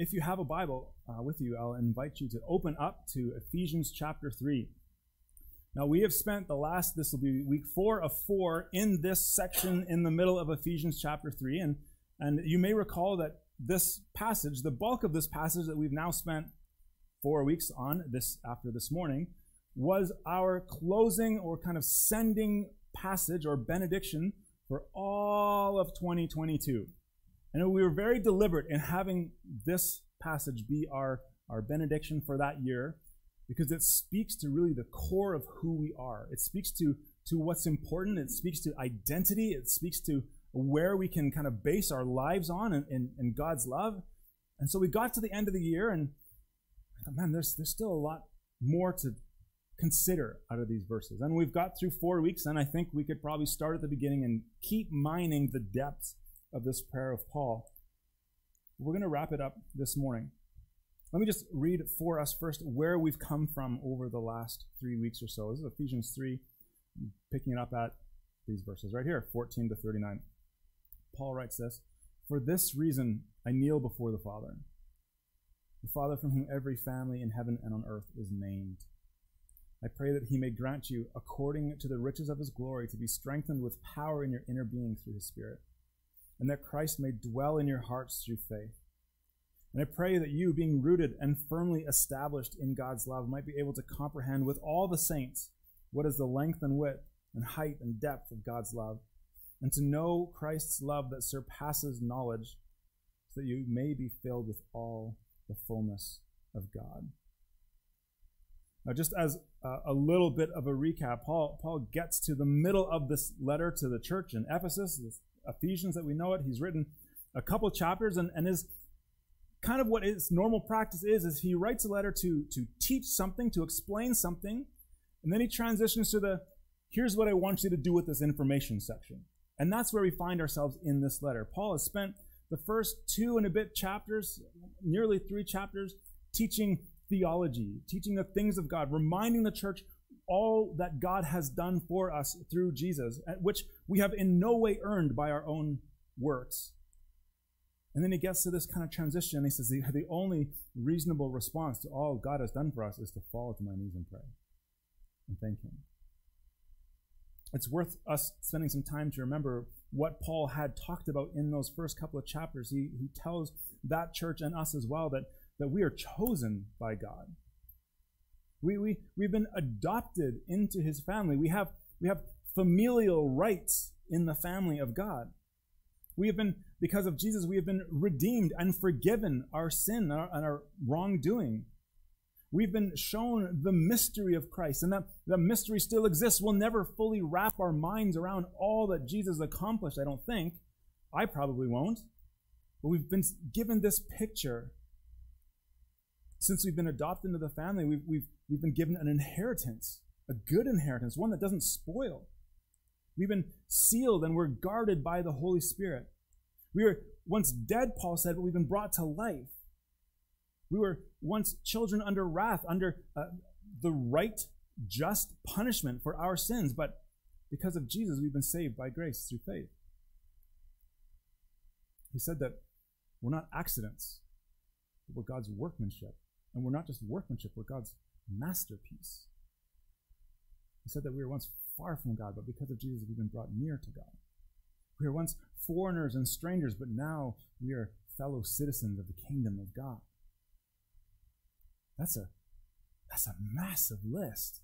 if you have a Bible uh, with you, I'll invite you to open up to Ephesians chapter 3. Now, we have spent the last, this will be week four of four in this section in the middle of Ephesians chapter 3. And, and you may recall that this passage, the bulk of this passage that we've now spent four weeks on this after this morning, was our closing or kind of sending passage or benediction for all of 2022. And we were very deliberate in having this passage be our, our benediction for that year because it speaks to really the core of who we are. It speaks to, to what's important. It speaks to identity. It speaks to where we can kind of base our lives on and, and, God's love. And so we got to the end of the year and I thought, man, there's, there's still a lot more to consider out of these verses. And we've got through four weeks, and I think we could probably start at the beginning and keep mining the depths of this prayer of Paul. We're going to wrap it up this morning. Let me just read for us first where we've come from over the last three weeks or so. This is Ephesians 3, picking it up at these verses right here, 14 to 39. Paul writes this For this reason I kneel before the Father, the Father from whom every family in heaven and on earth is named. I pray that he may grant you, according to the riches of his glory, to be strengthened with power in your inner being through his Spirit and that Christ may dwell in your hearts through faith. And I pray that you, being rooted and firmly established in God's love, might be able to comprehend with all the saints what is the length and width and height and depth of God's love, and to know Christ's love that surpasses knowledge, so that you may be filled with all the fullness of God. Now, just as a little bit of a recap, Paul, Paul gets to the middle of this letter to the church in Ephesus, this Ephesians that we know it. He's written a couple chapters, and, and his kind of what his normal practice is is he writes a letter to to teach something, to explain something, and then he transitions to the here's what I want you to do with this information section. And that's where we find ourselves in this letter. Paul has spent the first two and a bit chapters, nearly three chapters, teaching theology, teaching the things of God, reminding the church all that God has done for us through Jesus, which we have in no way earned by our own works. And then he gets to this kind of transition he says the, the only reasonable response to all God has done for us is to fall to my knees and pray and thank him. It's worth us spending some time to remember what Paul had talked about in those first couple of chapters. He, he tells that church and us as well that, that we are chosen by God. We, we, we've been adopted into his family. We have, we have familial rights in the family of God. We have been, because of Jesus, we have been redeemed and forgiven our sin and our, and our wrongdoing. We've been shown the mystery of Christ, and that the mystery still exists. We'll never fully wrap our minds around all that Jesus accomplished, I don't think. I probably won't. But we've been given this picture since we've been adopted into the family, we've, we've, we've been given an inheritance, a good inheritance, one that doesn't spoil. We've been sealed and we're guarded by the Holy Spirit. We were once dead, Paul said, but we've been brought to life. We were once children under wrath, under uh, the right, just punishment for our sins, but because of Jesus, we've been saved by grace through faith. He said that we're not accidents, but we're God's workmanship. And we're not just workmanship, we're God's masterpiece. He said that we were once far from God, but because of Jesus, we've been brought near to God. We were once foreigners and strangers, but now we are fellow citizens of the kingdom of God. That's a, that's a massive list.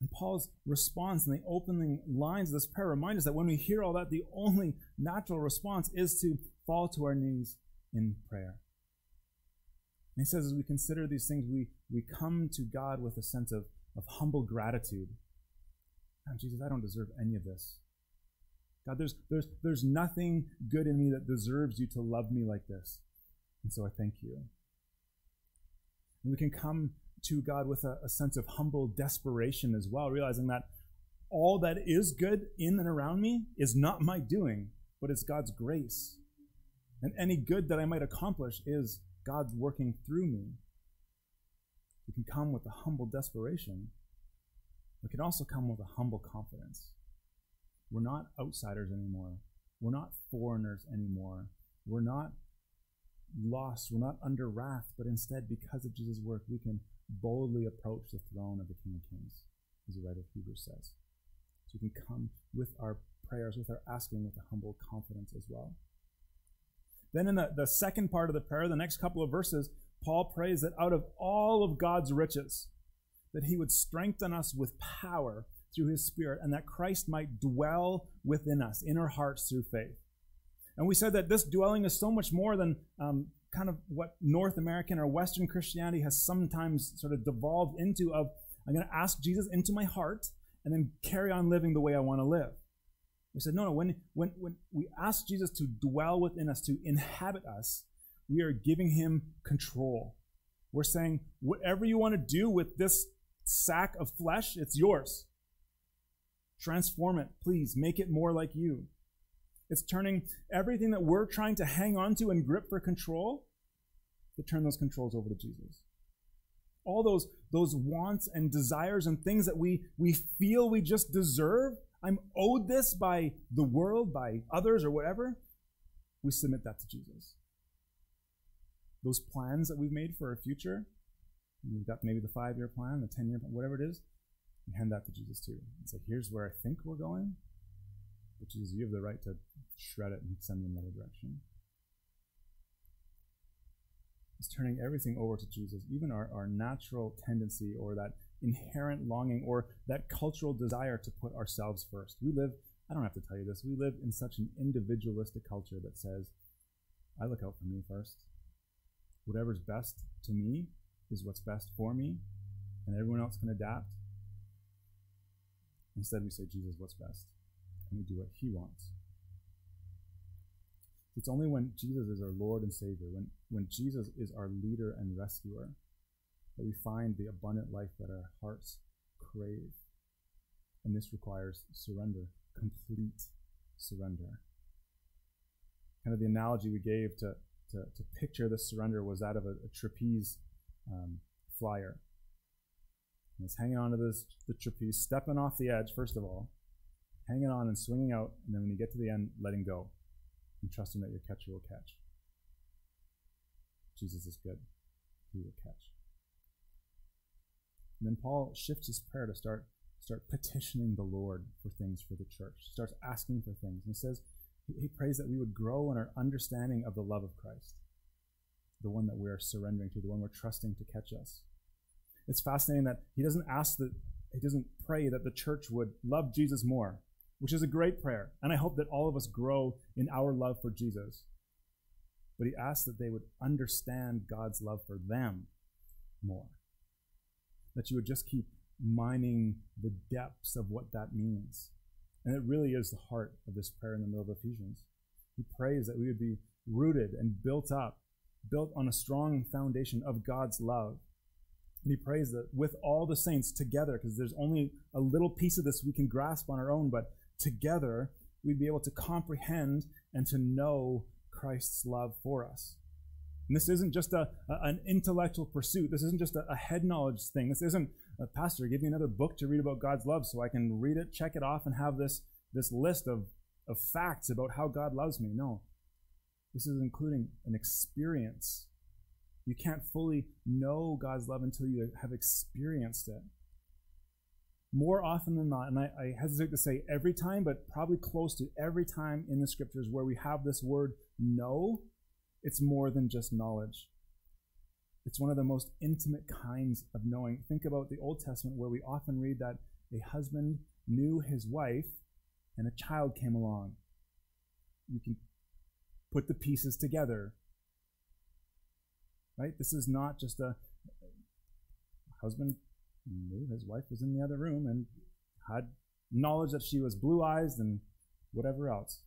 And Paul's response in the opening lines of this prayer remind us that when we hear all that, the only natural response is to fall to our knees in prayer. And he says, as we consider these things, we, we come to God with a sense of, of humble gratitude. God, Jesus, I don't deserve any of this. God, there's, there's, there's nothing good in me that deserves you to love me like this. And so I thank you. And we can come to God with a, a sense of humble desperation as well, realizing that all that is good in and around me is not my doing, but it's God's grace. And any good that I might accomplish is God's working through me. We can come with a humble desperation. We can also come with a humble confidence. We're not outsiders anymore. We're not foreigners anymore. We're not lost, we're not under wrath, but instead, because of Jesus' work, we can boldly approach the throne of the King of Kings, as the writer of Hebrews says. So we can come with our prayers, with our asking, with a humble confidence as well. Then in the, the second part of the prayer, the next couple of verses, Paul prays that out of all of God's riches, that he would strengthen us with power through his Spirit, and that Christ might dwell within us, in our hearts through faith. And we said that this dwelling is so much more than um, kind of what North American or Western Christianity has sometimes sort of devolved into of I'm going to ask Jesus into my heart and then carry on living the way I want to live. We said, no, no, when, when, when we ask Jesus to dwell within us, to inhabit us, we are giving him control. We're saying, whatever you want to do with this sack of flesh, it's yours. Transform it, please. Make it more like you. It's turning everything that we're trying to hang on to and grip for control to turn those controls over to Jesus. All those, those wants and desires and things that we, we feel we just deserve, I'm owed this by the world, by others, or whatever, we submit that to Jesus. Those plans that we've made for our future, we've got maybe the five year plan, the 10 year plan, whatever it is, we hand that to Jesus too. And say, here's where I think we're going, but Jesus, you have the right to shred it and send me another direction. It's turning everything over to Jesus, even our, our natural tendency or that inherent longing or that cultural desire to put ourselves first. We live, I don't have to tell you this, we live in such an individualistic culture that says, I look out for me first. Whatever's best to me is what's best for me, and everyone else can adapt. Instead, we say, Jesus, what's best? And we do what he wants. It's only when Jesus is our Lord and Savior, when, when Jesus is our leader and rescuer, that we find the abundant life that our hearts crave. And this requires surrender, complete surrender. Kind of the analogy we gave to, to, to picture this surrender was that of a, a trapeze um, flyer. And it's hanging onto this, the trapeze, stepping off the edge, first of all, hanging on and swinging out, and then when you get to the end, letting go and trusting that your catcher will catch. Jesus is good. He will catch. And then Paul shifts his prayer to start, start petitioning the Lord for things for the church. He starts asking for things. And he says, he prays that we would grow in our understanding of the love of Christ, the one that we are surrendering to, the one we're trusting to catch us. It's fascinating that he doesn't ask that, he doesn't pray that the church would love Jesus more, which is a great prayer. And I hope that all of us grow in our love for Jesus. But he asks that they would understand God's love for them more that you would just keep mining the depths of what that means. And it really is the heart of this prayer in the middle of Ephesians. He prays that we would be rooted and built up, built on a strong foundation of God's love. And he prays that with all the saints together, because there's only a little piece of this we can grasp on our own, but together we'd be able to comprehend and to know Christ's love for us. And this isn't just a, a, an intellectual pursuit. This isn't just a, a head knowledge thing. This isn't, a Pastor, give me another book to read about God's love so I can read it, check it off, and have this, this list of, of facts about how God loves me. No. This is including an experience. You can't fully know God's love until you have experienced it. More often than not, and I, I hesitate to say every time, but probably close to every time in the scriptures where we have this word know, it's more than just knowledge. It's one of the most intimate kinds of knowing. Think about the Old Testament where we often read that a husband knew his wife and a child came along. You can put the pieces together. Right? This is not just a husband knew his wife was in the other room and had knowledge that she was blue eyes and whatever else.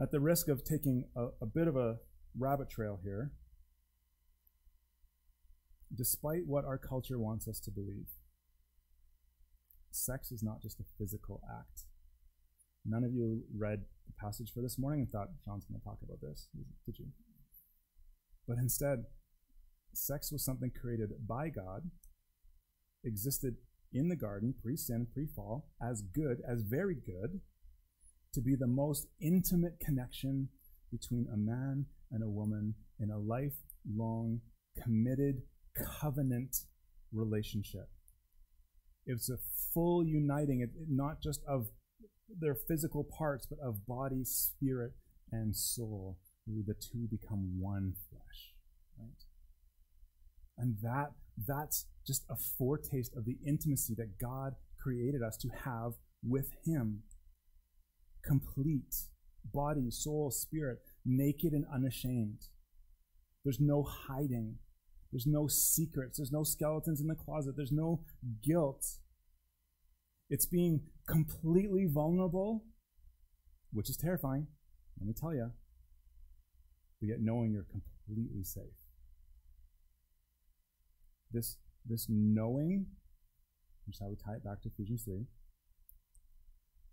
At the risk of taking a, a bit of a rabbit trail here, despite what our culture wants us to believe, sex is not just a physical act. None of you read the passage for this morning and thought John's going to talk about this, did you? But instead, sex was something created by God, existed in the garden, pre sin, pre fall, as good, as very good, to be the most intimate connection between a man and a woman in a lifelong, committed covenant relationship. It's a full uniting, not just of their physical parts, but of body, spirit, and soul. The two become one flesh. Right? And that that's just a foretaste of the intimacy that God created us to have with Him. Complete body, soul, spirit, naked and unashamed. There's no hiding. There's no secrets. There's no skeletons in the closet. There's no guilt. It's being completely vulnerable, which is terrifying, let me tell you, but yet knowing you're completely safe. This, this knowing, which is how we tie it back to Ephesians 3,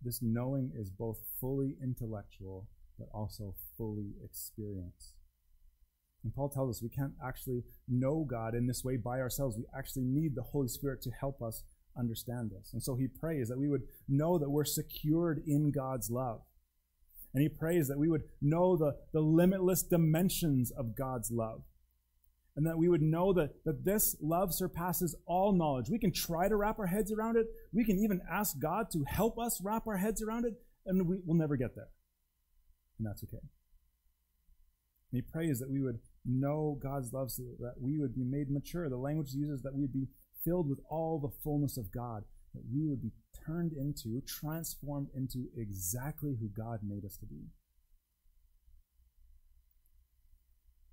this knowing is both fully intellectual but also fully experienced. And Paul tells us we can't actually know God in this way by ourselves. We actually need the Holy Spirit to help us understand this. And so he prays that we would know that we're secured in God's love. And he prays that we would know the, the limitless dimensions of God's love. And that we would know that, that this love surpasses all knowledge. We can try to wrap our heads around it. We can even ask God to help us wrap our heads around it, and we will never get there. And that's okay. And he prays that we would know God's love so that we would be made mature. The language uses that we would be filled with all the fullness of God, that we would be turned into, transformed into exactly who God made us to be.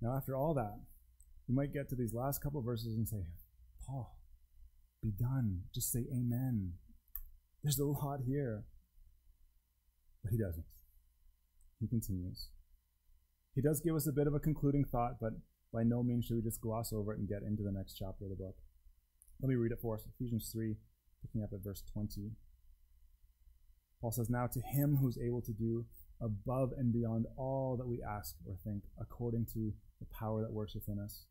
Now, after all that, we might get to these last couple verses and say, Paul, be done. Just say amen. There's a lot here. But he doesn't. He continues. He does give us a bit of a concluding thought, but by no means should we just gloss over it and get into the next chapter of the book. Let me read it for us Ephesians 3, picking up at verse 20. Paul says, Now to him who's able to do above and beyond all that we ask or think, according to the power that works within us.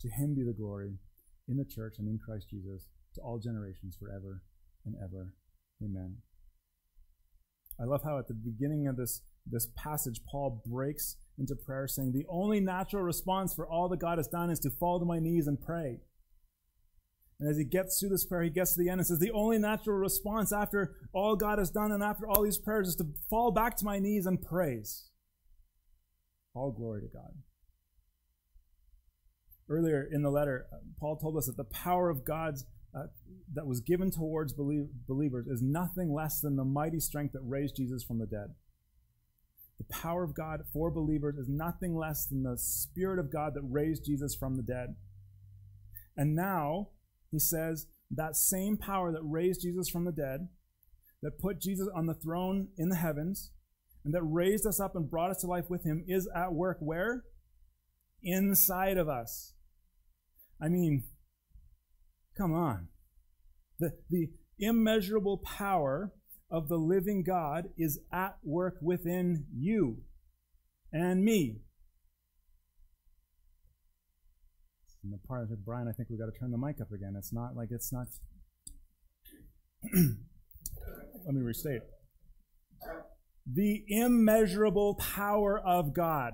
To him be the glory in the church and in Christ Jesus to all generations forever and ever. Amen. I love how at the beginning of this, this passage, Paul breaks into prayer saying, The only natural response for all that God has done is to fall to my knees and pray. And as he gets through this prayer, he gets to the end and says, The only natural response after all God has done and after all these prayers is to fall back to my knees and praise. All glory to God. Earlier in the letter, Paul told us that the power of God's uh, that was given towards belie- believers is nothing less than the mighty strength that raised Jesus from the dead. The power of God for believers is nothing less than the Spirit of God that raised Jesus from the dead. And now, he says, that same power that raised Jesus from the dead, that put Jesus on the throne in the heavens, and that raised us up and brought us to life with him, is at work where? Inside of us. I mean, come on. The, the immeasurable power of the living God is at work within you and me. And the part of Brian, I think we've got to turn the mic up again. It's not like it's not. Let me restate. The immeasurable power of God,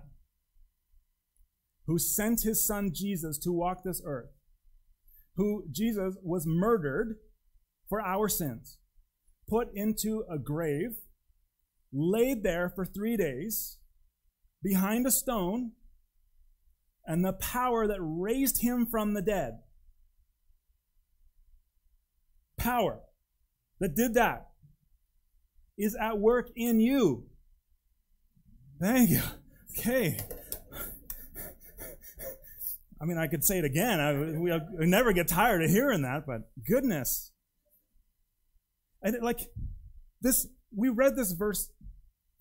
who sent his son Jesus to walk this earth, who Jesus was murdered for our sins, put into a grave, laid there for three days, behind a stone, and the power that raised him from the dead. Power that did that is at work in you. Thank you. Okay. I mean, I could say it again. I, we, never get tired of hearing that, but goodness. And it, like this, we read this verse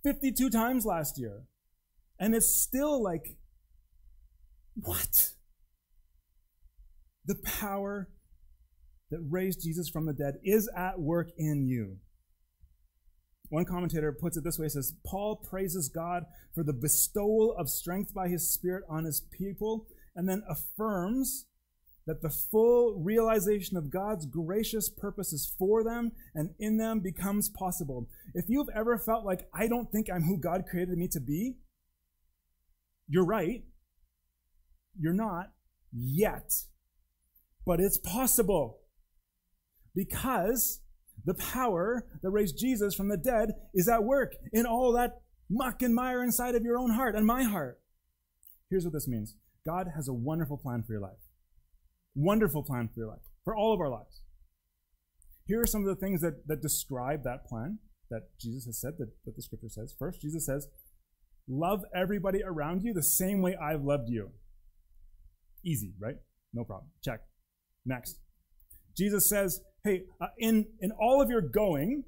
52 times last year, and it's still like, what? The power that raised Jesus from the dead is at work in you. One commentator puts it this way: says, Paul praises God for the bestowal of strength by his Spirit on his people, and then affirms that the full realization of God's gracious purposes for them and in them becomes possible. If you've ever felt like, I don't think I'm who God created me to be, You're right. You're not yet. But it's possible because the power that raised Jesus from the dead is at work in all that muck and mire inside of your own heart and my heart. Here's what this means God has a wonderful plan for your life. Wonderful plan for your life, for all of our lives. Here are some of the things that, that describe that plan that Jesus has said, that, that the scripture says. First, Jesus says, Love everybody around you the same way I've loved you. Easy, right? No problem. Check. Next. Jesus says, hey, uh, in, in all of your going,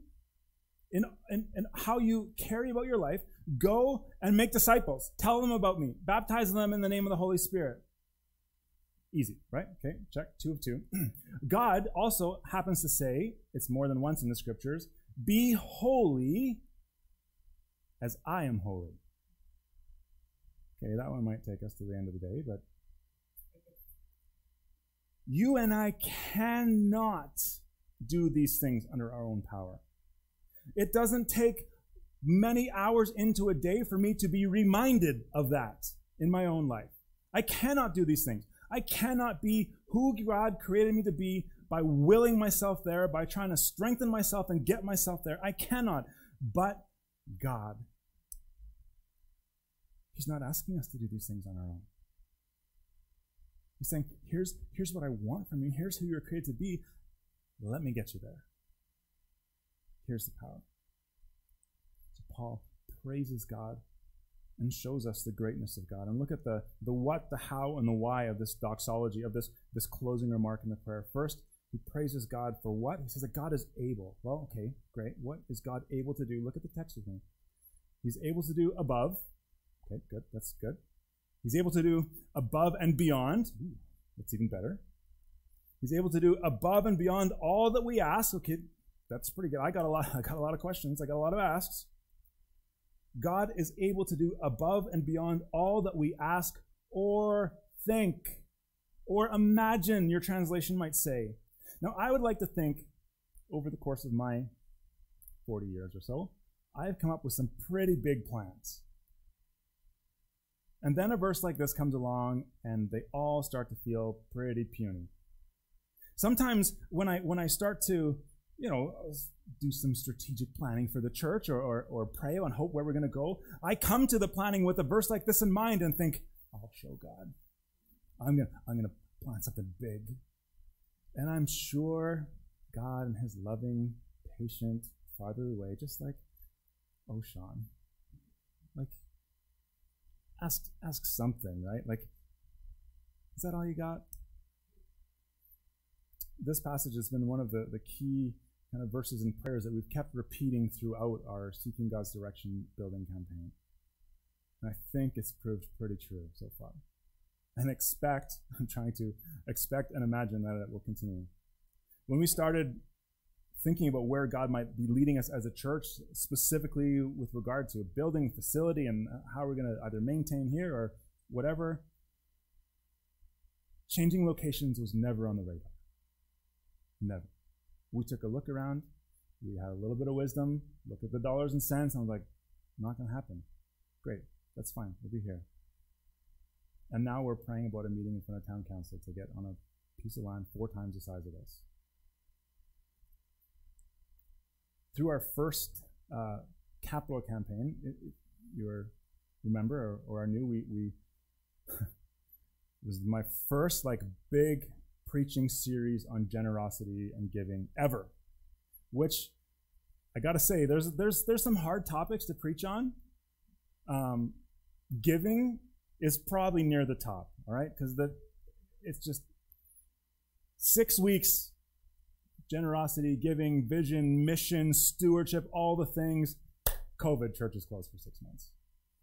in, in, in how you carry about your life, go and make disciples. Tell them about me. Baptize them in the name of the Holy Spirit. Easy, right? Okay, check. Two of two. God also happens to say, it's more than once in the scriptures, be holy as I am holy. Okay, that one might take us to the end of the day, but you and I cannot do these things under our own power. It doesn't take many hours into a day for me to be reminded of that in my own life. I cannot do these things. I cannot be who God created me to be by willing myself there, by trying to strengthen myself and get myself there. I cannot. But God He's not asking us to do these things on our own. He's saying, here's, here's what I want from you. Here's who you're created to be. Let me get you there. Here's the power. Paul praises God and shows us the greatness of God. And look at the, the what, the how, and the why of this doxology, of this, this closing remark in the prayer. First, he praises God for what? He says that God is able. Well, okay, great. What is God able to do? Look at the text with me. He's able to do above Okay, good. That's good. He's able to do above and beyond. Ooh, that's even better. He's able to do above and beyond all that we ask. Okay, that's pretty good. I got a lot. I got a lot of questions. I got a lot of asks. God is able to do above and beyond all that we ask or think or imagine. Your translation might say. Now, I would like to think over the course of my 40 years or so, I have come up with some pretty big plans. And then a verse like this comes along and they all start to feel pretty puny. Sometimes when I when I start to, you know, do some strategic planning for the church or, or, or pray and hope where we're going to go, I come to the planning with a verse like this in mind and think, I'll show God. I'm going to I'm going to plan something big. And I'm sure God and his loving, patient, fatherly way, just like, Sean, like, ask ask something, right? Like, is that all you got? This passage has been one of the, the key kind of verses and prayers that we've kept repeating throughout our Seeking God's Direction building campaign. And I think it's proved pretty true so far. And expect, I'm trying to expect and imagine that it will continue. When we started thinking about where God might be leading us as a church, specifically with regard to a building facility and how we're going to either maintain here or whatever. Changing locations was never on the radar. Never. We took a look around. We had a little bit of wisdom, looked at the dollars and cents, and I was like, not going to happen. Great. That's fine. We'll be here. And now we're praying about a meeting in front of town council to get on a piece of land four times the size of this. through our first uh, capital campaign, it, it, you remember or, or are new, we, we was my first like big preaching series on generosity and giving ever, which I gotta say, there's there's there's some hard topics to preach on. Um, giving is probably near the top, all right, because the it's just six weeks generosity, giving, vision, mission, stewardship, all the things. COVID, church is closed for six months.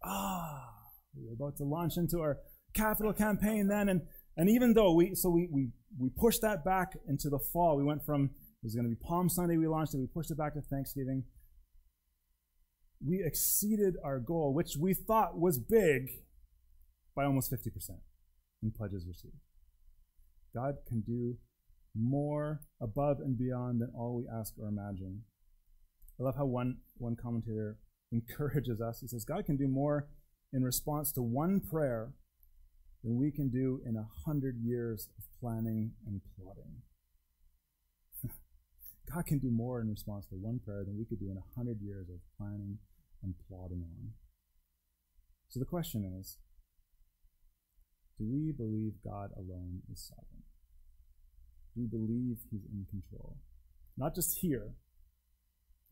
Ah, we were about to launch into our capital campaign then, and and even though we so we we we pushed that back into the fall. We went from it was going to be Palm Sunday. We launched it. We pushed it back to Thanksgiving. We exceeded our goal, which we thought was big, by almost 50% in pledges received. God can do more above and beyond than all we ask or imagine. I love how one, one commentator encourages us. He says, God can do more in response to one prayer than we can do in a hundred years of planning and plotting. God can do more in response to one prayer than we could do in a hundred years of planning and plotting on. So the question is do we believe God alone is sovereign? Do we believe He's in control? Not just here.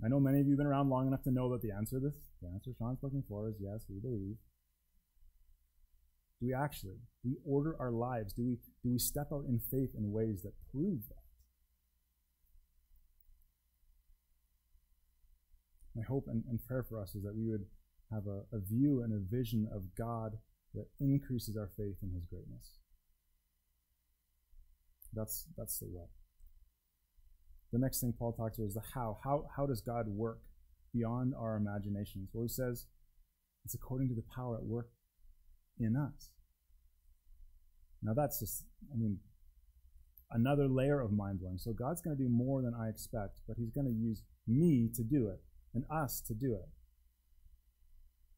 I know many of you have been around long enough to know that the answer to this, the answer Sean's looking for is yes, we believe. Do we actually? Do we order our lives? Do we, do we step out in faith in ways that prove that? My hope and, and prayer for us is that we would have a, a view and a vision of God that increases our faith in His greatness. That's, that's the what. The next thing Paul talks about is the how. How, how does God work beyond our imaginations? Well, he says it's according to the power at work in us. Now that's just, I mean, another layer of mind blowing. So God's going to do more than I expect, but He's going to use me to do it and us to do it.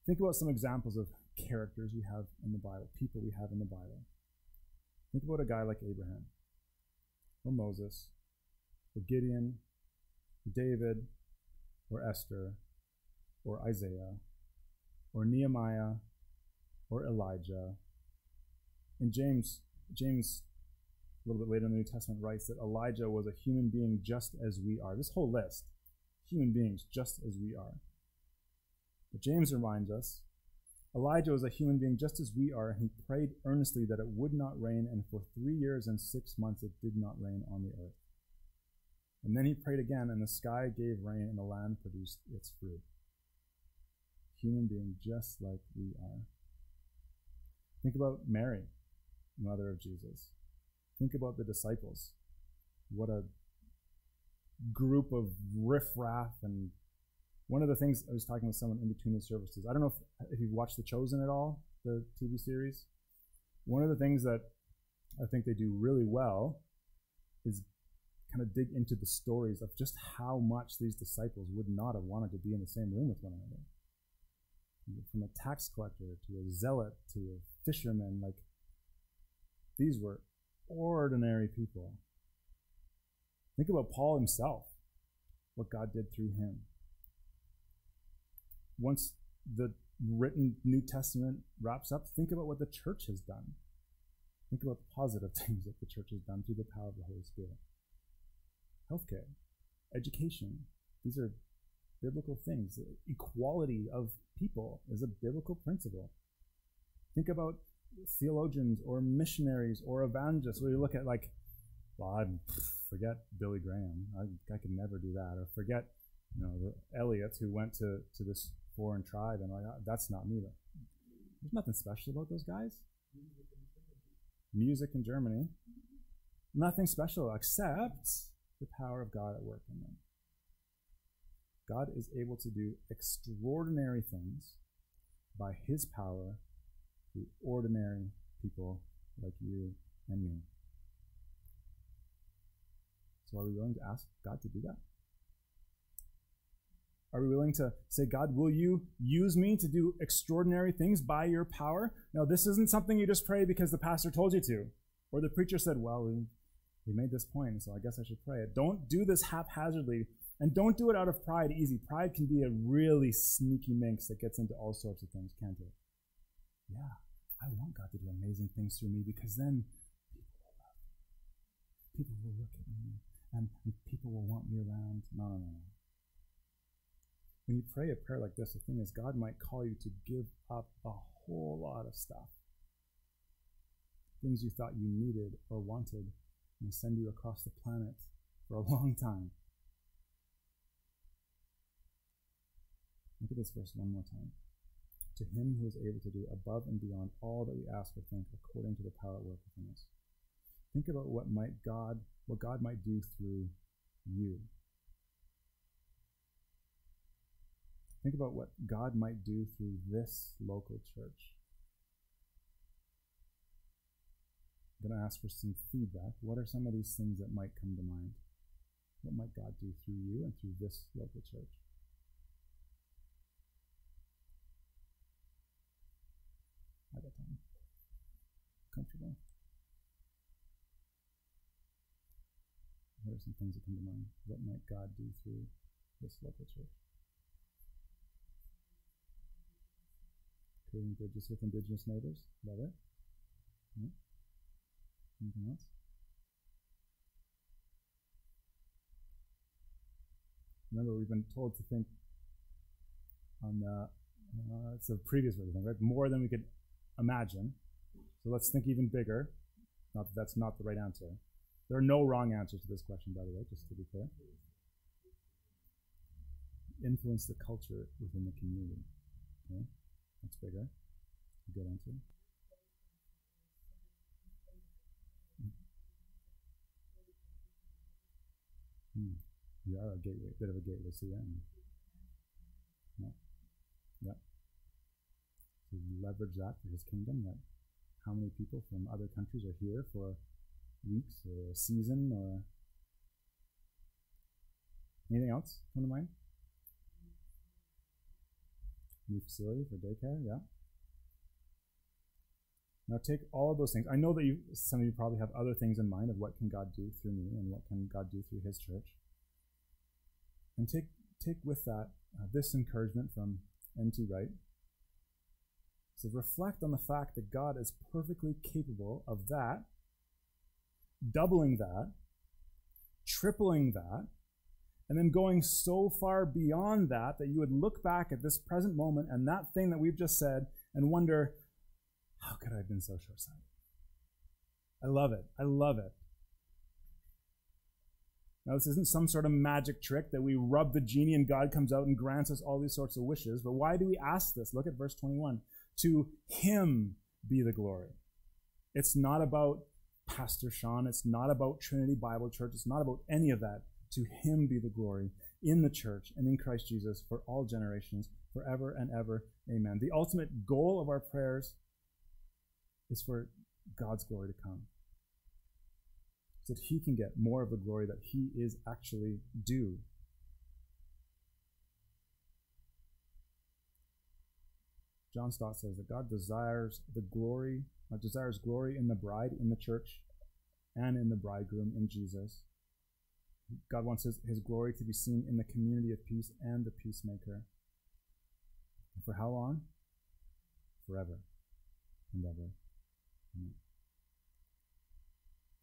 Think about some examples of characters we have in the Bible, people we have in the Bible. Think about a guy like Abraham, or Moses, or Gideon, or David, or Esther, or Isaiah, or Nehemiah, or Elijah. And James, James, a little bit later in the New Testament, writes that Elijah was a human being just as we are. This whole list, human beings just as we are. But James reminds us Elijah was a human being just as we are, and he prayed earnestly that it would not rain, and for three years and six months it did not rain on the earth. And then he prayed again, and the sky gave rain, and the land produced its fruit. Human being just like we are. Think about Mary, mother of Jesus. Think about the disciples. What a group of riffraff and one of the things I was talking with someone in between the services. I don't know if, if you've watched The Chosen at all, the TV series. One of the things that I think they do really well is kind of dig into the stories of just how much these disciples would not have wanted to be in the same room with one another. From a tax collector to a zealot to a fisherman, like these were ordinary people. Think about Paul himself, what God did through him once the written New Testament wraps up, think about what the church has done. Think about the positive things that the church has done through the power of the Holy Spirit. Healthcare, education, these are biblical things. Equality of people is a biblical principle. Think about theologians or missionaries or evangelists where you look at like, well, I'd forget Billy Graham. I, I could never do that. Or forget, you know, the Elliots who went to, to this foreign tribe, and like uh, that's not me. But there's nothing special about those guys. Music in Germany, nothing special except the power of God at work in them. God is able to do extraordinary things by His power through ordinary people like you and me. So, are we willing to ask God to do that? Are we willing to say, God, will you use me to do extraordinary things by your power? Now, this isn't something you just pray because the pastor told you to, or the preacher said, well, we, we made this point, so I guess I should pray it. Don't do this haphazardly, and don't do it out of pride easy. Pride can be a really sneaky minx that gets into all sorts of things, can't it? Yeah, I want God to do amazing things through me because then people will love me. People will look at me, and, and people will want me around. No, no, no, no when you pray a prayer like this, the thing is, God might call you to give up a whole lot of stuff. Things you thought you needed or wanted, and send you across the planet for a long time. Look at this verse one more time. To him who is able to do above and beyond all that we ask or think according to the power at work within us. Think about what might God, what God might do through you. Think about what God might do through this local church. I'm going to ask for some feedback. What are some of these things that might come to mind? What might God do through you and through this local church? Are some things that come to mind. What might God do through this local church? Creating bridges with indigenous neighbors. Love it. Yeah. Anything else? Remember, we've been told to think on the, uh, it's a previous think, right? More than we could imagine. So let's think even bigger. Not that that's not the right answer. There are no wrong answers to this question, by the way, just to be clear. Influence the culture within the community. Okay, that's bigger. Good answer. Hmm. We are a gateway, bit of a gateway the Yeah. Yeah. Leverage that for his kingdom, that how many people from other countries are here for weeks or season or anything else come to mind? New facility for daycare, yeah. Now take all of those things. I know that you, some of you probably have other things in mind of what can God do through me and what can God do through His church. And take take with that uh, this encouragement from N.T. Wright. So reflect on the fact that God is perfectly capable of that doubling that, tripling that, and then going so far beyond that that you would look back at this present moment and that thing that we've just said and wonder, how could I have been so short sighted? I love it. I love it. Now, this isn't some sort of magic trick that we rub the genie and God comes out and grants us all these sorts of wishes. But why do we ask this? Look at verse 21. To Him be the glory. It's not about Pastor Sean. It's not about Trinity Bible Church. It's not about any of that. To him be the glory in the church and in Christ Jesus for all generations, forever and ever. Amen. The ultimate goal of our prayers is for God's glory to come. So that he can get more of the glory that he is actually due. John Stott says that God desires the glory God desires glory in the bride, in the church, and in the bridegroom, in Jesus. God wants his, his glory to be seen in the community of peace and the peacemaker. And for how long? Forever and ever. Amen.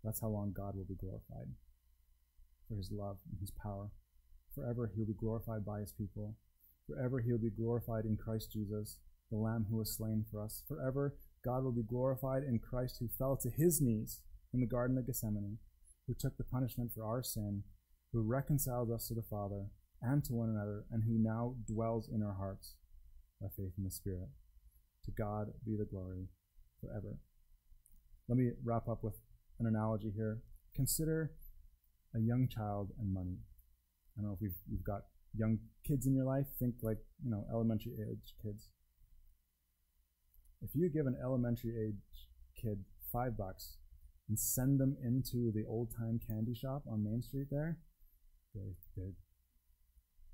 That's how long God will be glorified for his love and his power. Forever he'll be glorified by his people. Forever he'll be glorified in Christ Jesus, the Lamb who was slain for us. Forever God will be glorified in Christ who fell to his knees in the Garden of Gethsemane, who took the punishment for our sin, who reconciled us to the Father and to one another, and who now dwells in our hearts by faith in the Spirit. To God be the glory forever. Let me wrap up with an analogy here. Consider a young child and money. I don't know if we've, you've got young kids in your life. Think like, you know, elementary age kids. If you give an elementary age kid five bucks and send them into the old time candy shop on Main Street there, they, they,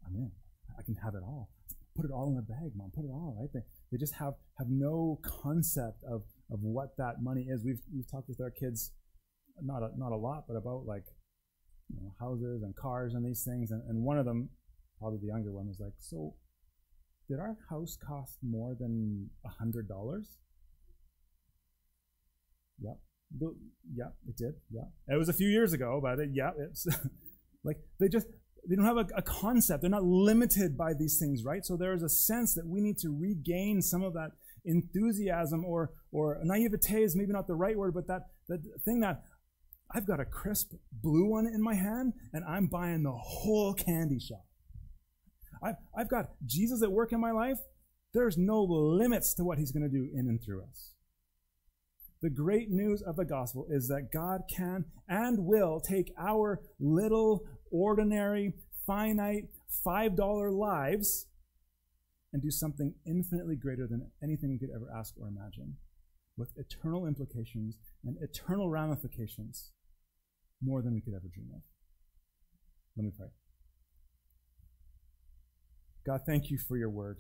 I'm in. I can have it all. Put it all in a bag, mom. Put it all, right? They, they just have, have no concept of, of what that money is. We've, we've talked with our kids, not a, not a lot, but about like you know, houses and cars and these things. And, and one of them, probably the younger one, was like, So did our house cost more than a hundred dollars? Yep. The, yeah, it did. Yeah. It was a few years ago, but it, yeah, it's like they just they don't have a, a, concept. They're not limited by these things, right? So there is a sense that we need to regain some of that enthusiasm or or naivete is maybe not the right word, but that that thing that I've got a crisp blue one in my hand and I'm buying the whole candy shop. I've, I've got Jesus at work in my life. There's no limits to what he's going to do in and through us. The great news of the gospel is that God can and will take our little, ordinary, finite, $5 lives and do something infinitely greater than anything we could ever ask or imagine, with eternal implications and eternal ramifications, more than we could ever dream of. Let me pray. God, thank you for your word.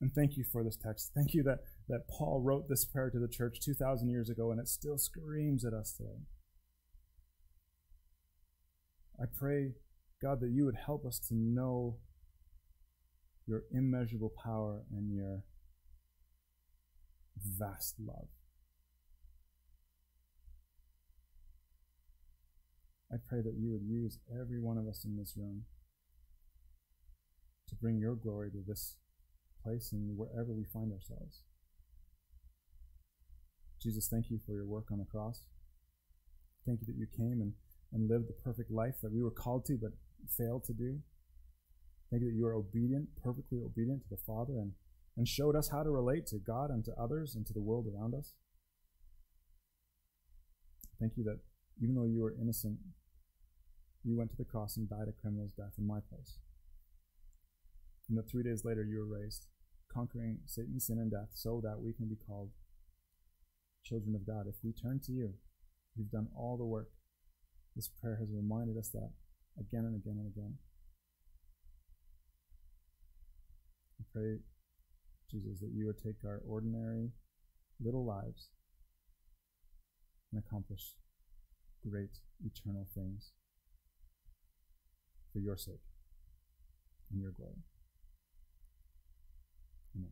And thank you for this text. Thank you that, that Paul wrote this prayer to the church 2,000 years ago and it still screams at us today. I pray, God, that you would help us to know your immeasurable power and your vast love. I pray that you would use every one of us in this room to bring your glory to this place and wherever we find ourselves. Jesus, thank you for your work on the cross. Thank you that you came and, and lived the perfect life that we were called to but failed to do. Thank you that you are obedient, perfectly obedient to the Father, and, and showed us how to relate to God and to others and to the world around us. Thank you that even though you were innocent, you went to the cross and died a criminal's death in my place. And that three days later you were raised, conquering Satan, sin, and death, so that we can be called children of God. If we turn to you, you've done all the work. This prayer has reminded us that again and again and again. I pray, Jesus, that you would take our ordinary little lives and accomplish great eternal things for your sake and your glory. Amen.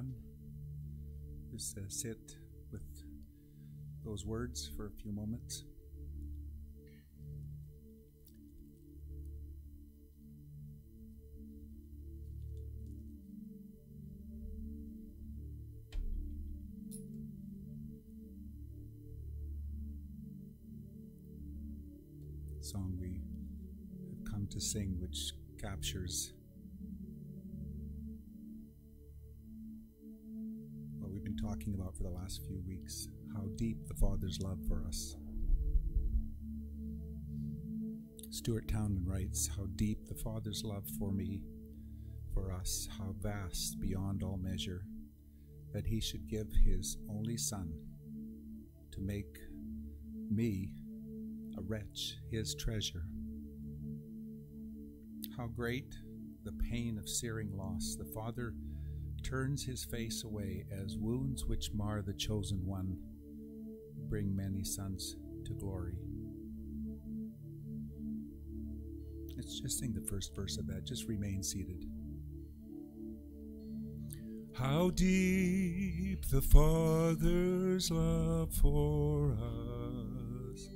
Sean. Just uh, sit with those words for a few moments. Song we have come to sing, which captures talking about for the last few weeks how deep the Father's love for us. Stuart Townend writes, How deep the Father's love for me, for us, how vast beyond all measure, that he should give his only Son to make me a wretch, his treasure. How great the pain of searing loss, the Father turns his face away as wounds which mar the chosen one bring many sons to glory. Let's just sing the first verse of that. Just remain seated. How deep the Father's love for us,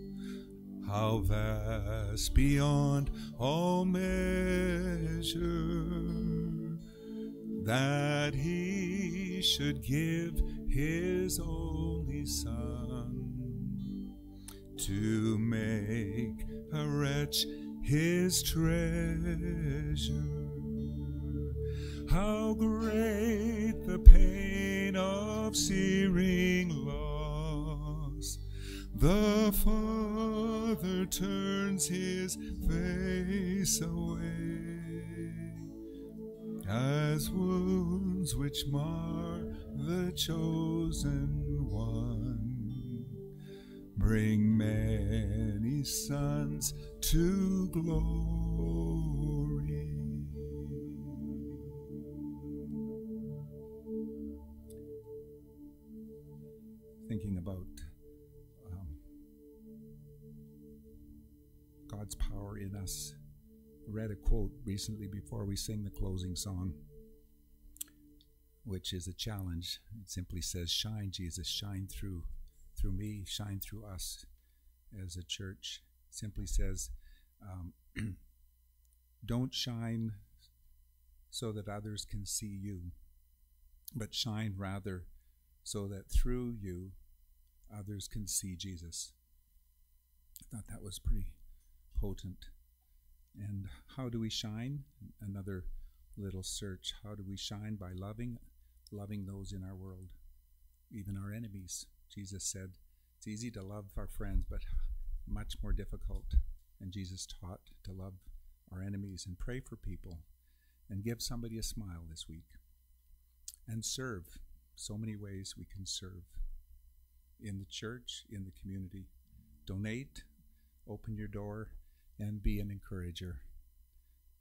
how vast beyond all measure that he should give his only Son to make a wretch his treasure. How great the pain of searing loss! The Father turns his face away as wounds which mar the chosen one bring many sons to glory. Thinking about um, God's power in us read a quote recently before we sing the closing song, which is a challenge. It simply says, "Shine, Jesus, shine through, through me, shine through us." As a church, it simply says, um, "Don't shine so that others can see you, but shine rather so that through you others can see Jesus." I thought that was pretty potent. And how do we shine? Another little search. How do we shine? By loving, loving those in our world, even our enemies. Jesus said, It's easy to love our friends, but much more difficult. And Jesus taught to love our enemies and pray for people. and give somebody a smile this week. And serve. So many ways we can serve in the church, in the community. Donate, open your door, and be an encourager.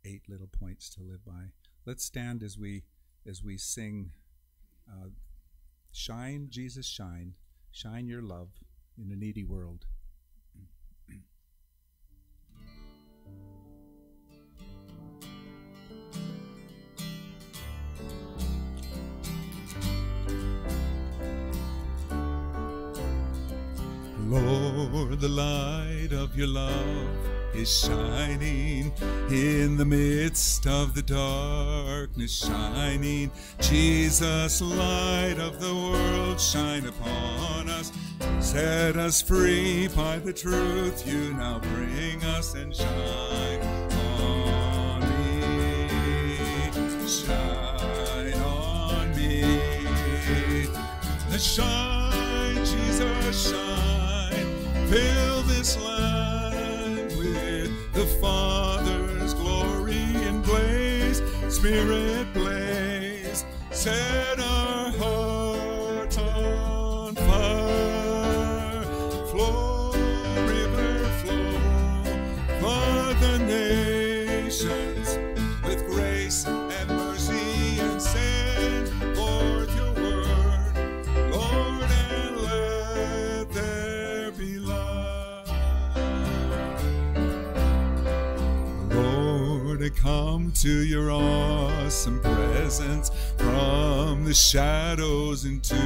Eight little points to live by. Let's stand as we as we sing uh, Shine, Jesus, shine. Shine your love in a needy world. Lord, the light of your love is shining in the midst of the darkness, shining. Jesus, light of the world, shine upon us. Set us free by the truth you now bring us and shine on me. Shine on me. Shine, Jesus, shine. Fill this land the Father's glory and blaze. Spirit blaze. Set our hearts come to your awesome presence from the shadows into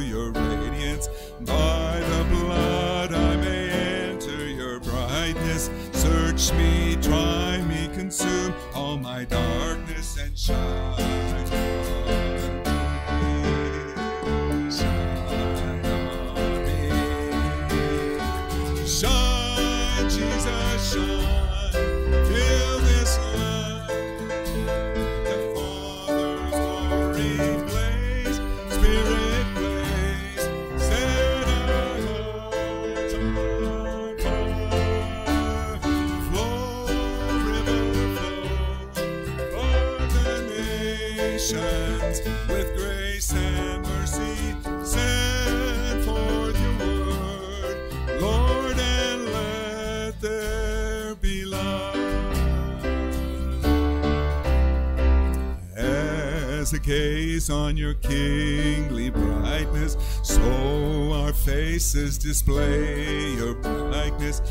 your radiance. By the blood I may enter your brightness. Search me, try me, consume all my darkness and shine. Gaze on your kingly brightness, so our faces display your brightness,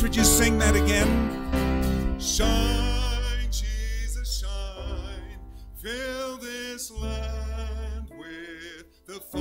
Church, would you sing that again? Shine, Jesus, shine. Fill this land with the Father's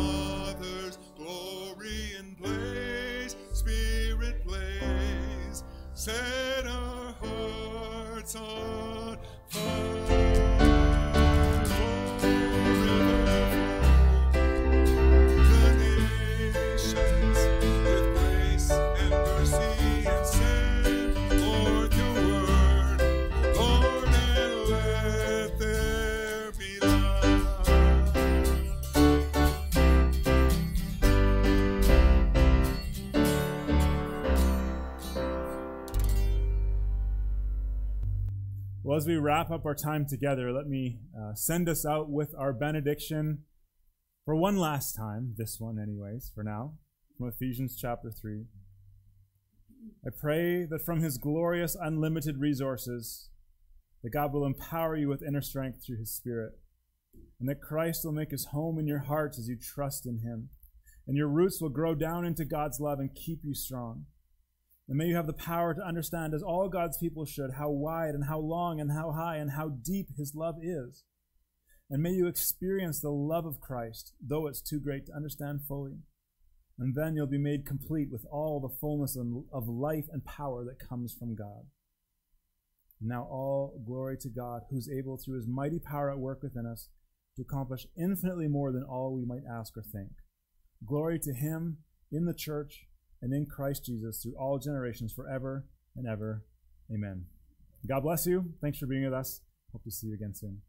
Well, as we wrap up our time together, let me uh, send us out with our benediction for one last time, this one, anyways, for now, from Ephesians chapter 3. I pray that from his glorious, unlimited resources, that God will empower you with inner strength through his Spirit, and that Christ will make his home in your hearts as you trust in him. and your roots will grow down into God's love and keep you strong. And may you have the power to understand, as all God's people should, how wide and how long and how high and how deep His love is. And may you experience the love of Christ, though it's too great to understand fully. And then you'll be made complete with all the fullness of life and power that comes from God. Now, all glory to God, who's able, through His mighty power at work within us, to accomplish infinitely more than all we might ask or think. Glory to Him in the church and in Christ Jesus through all generations, forever and ever. Amen. God bless you. Thanks for being with us. Hope to see you again soon.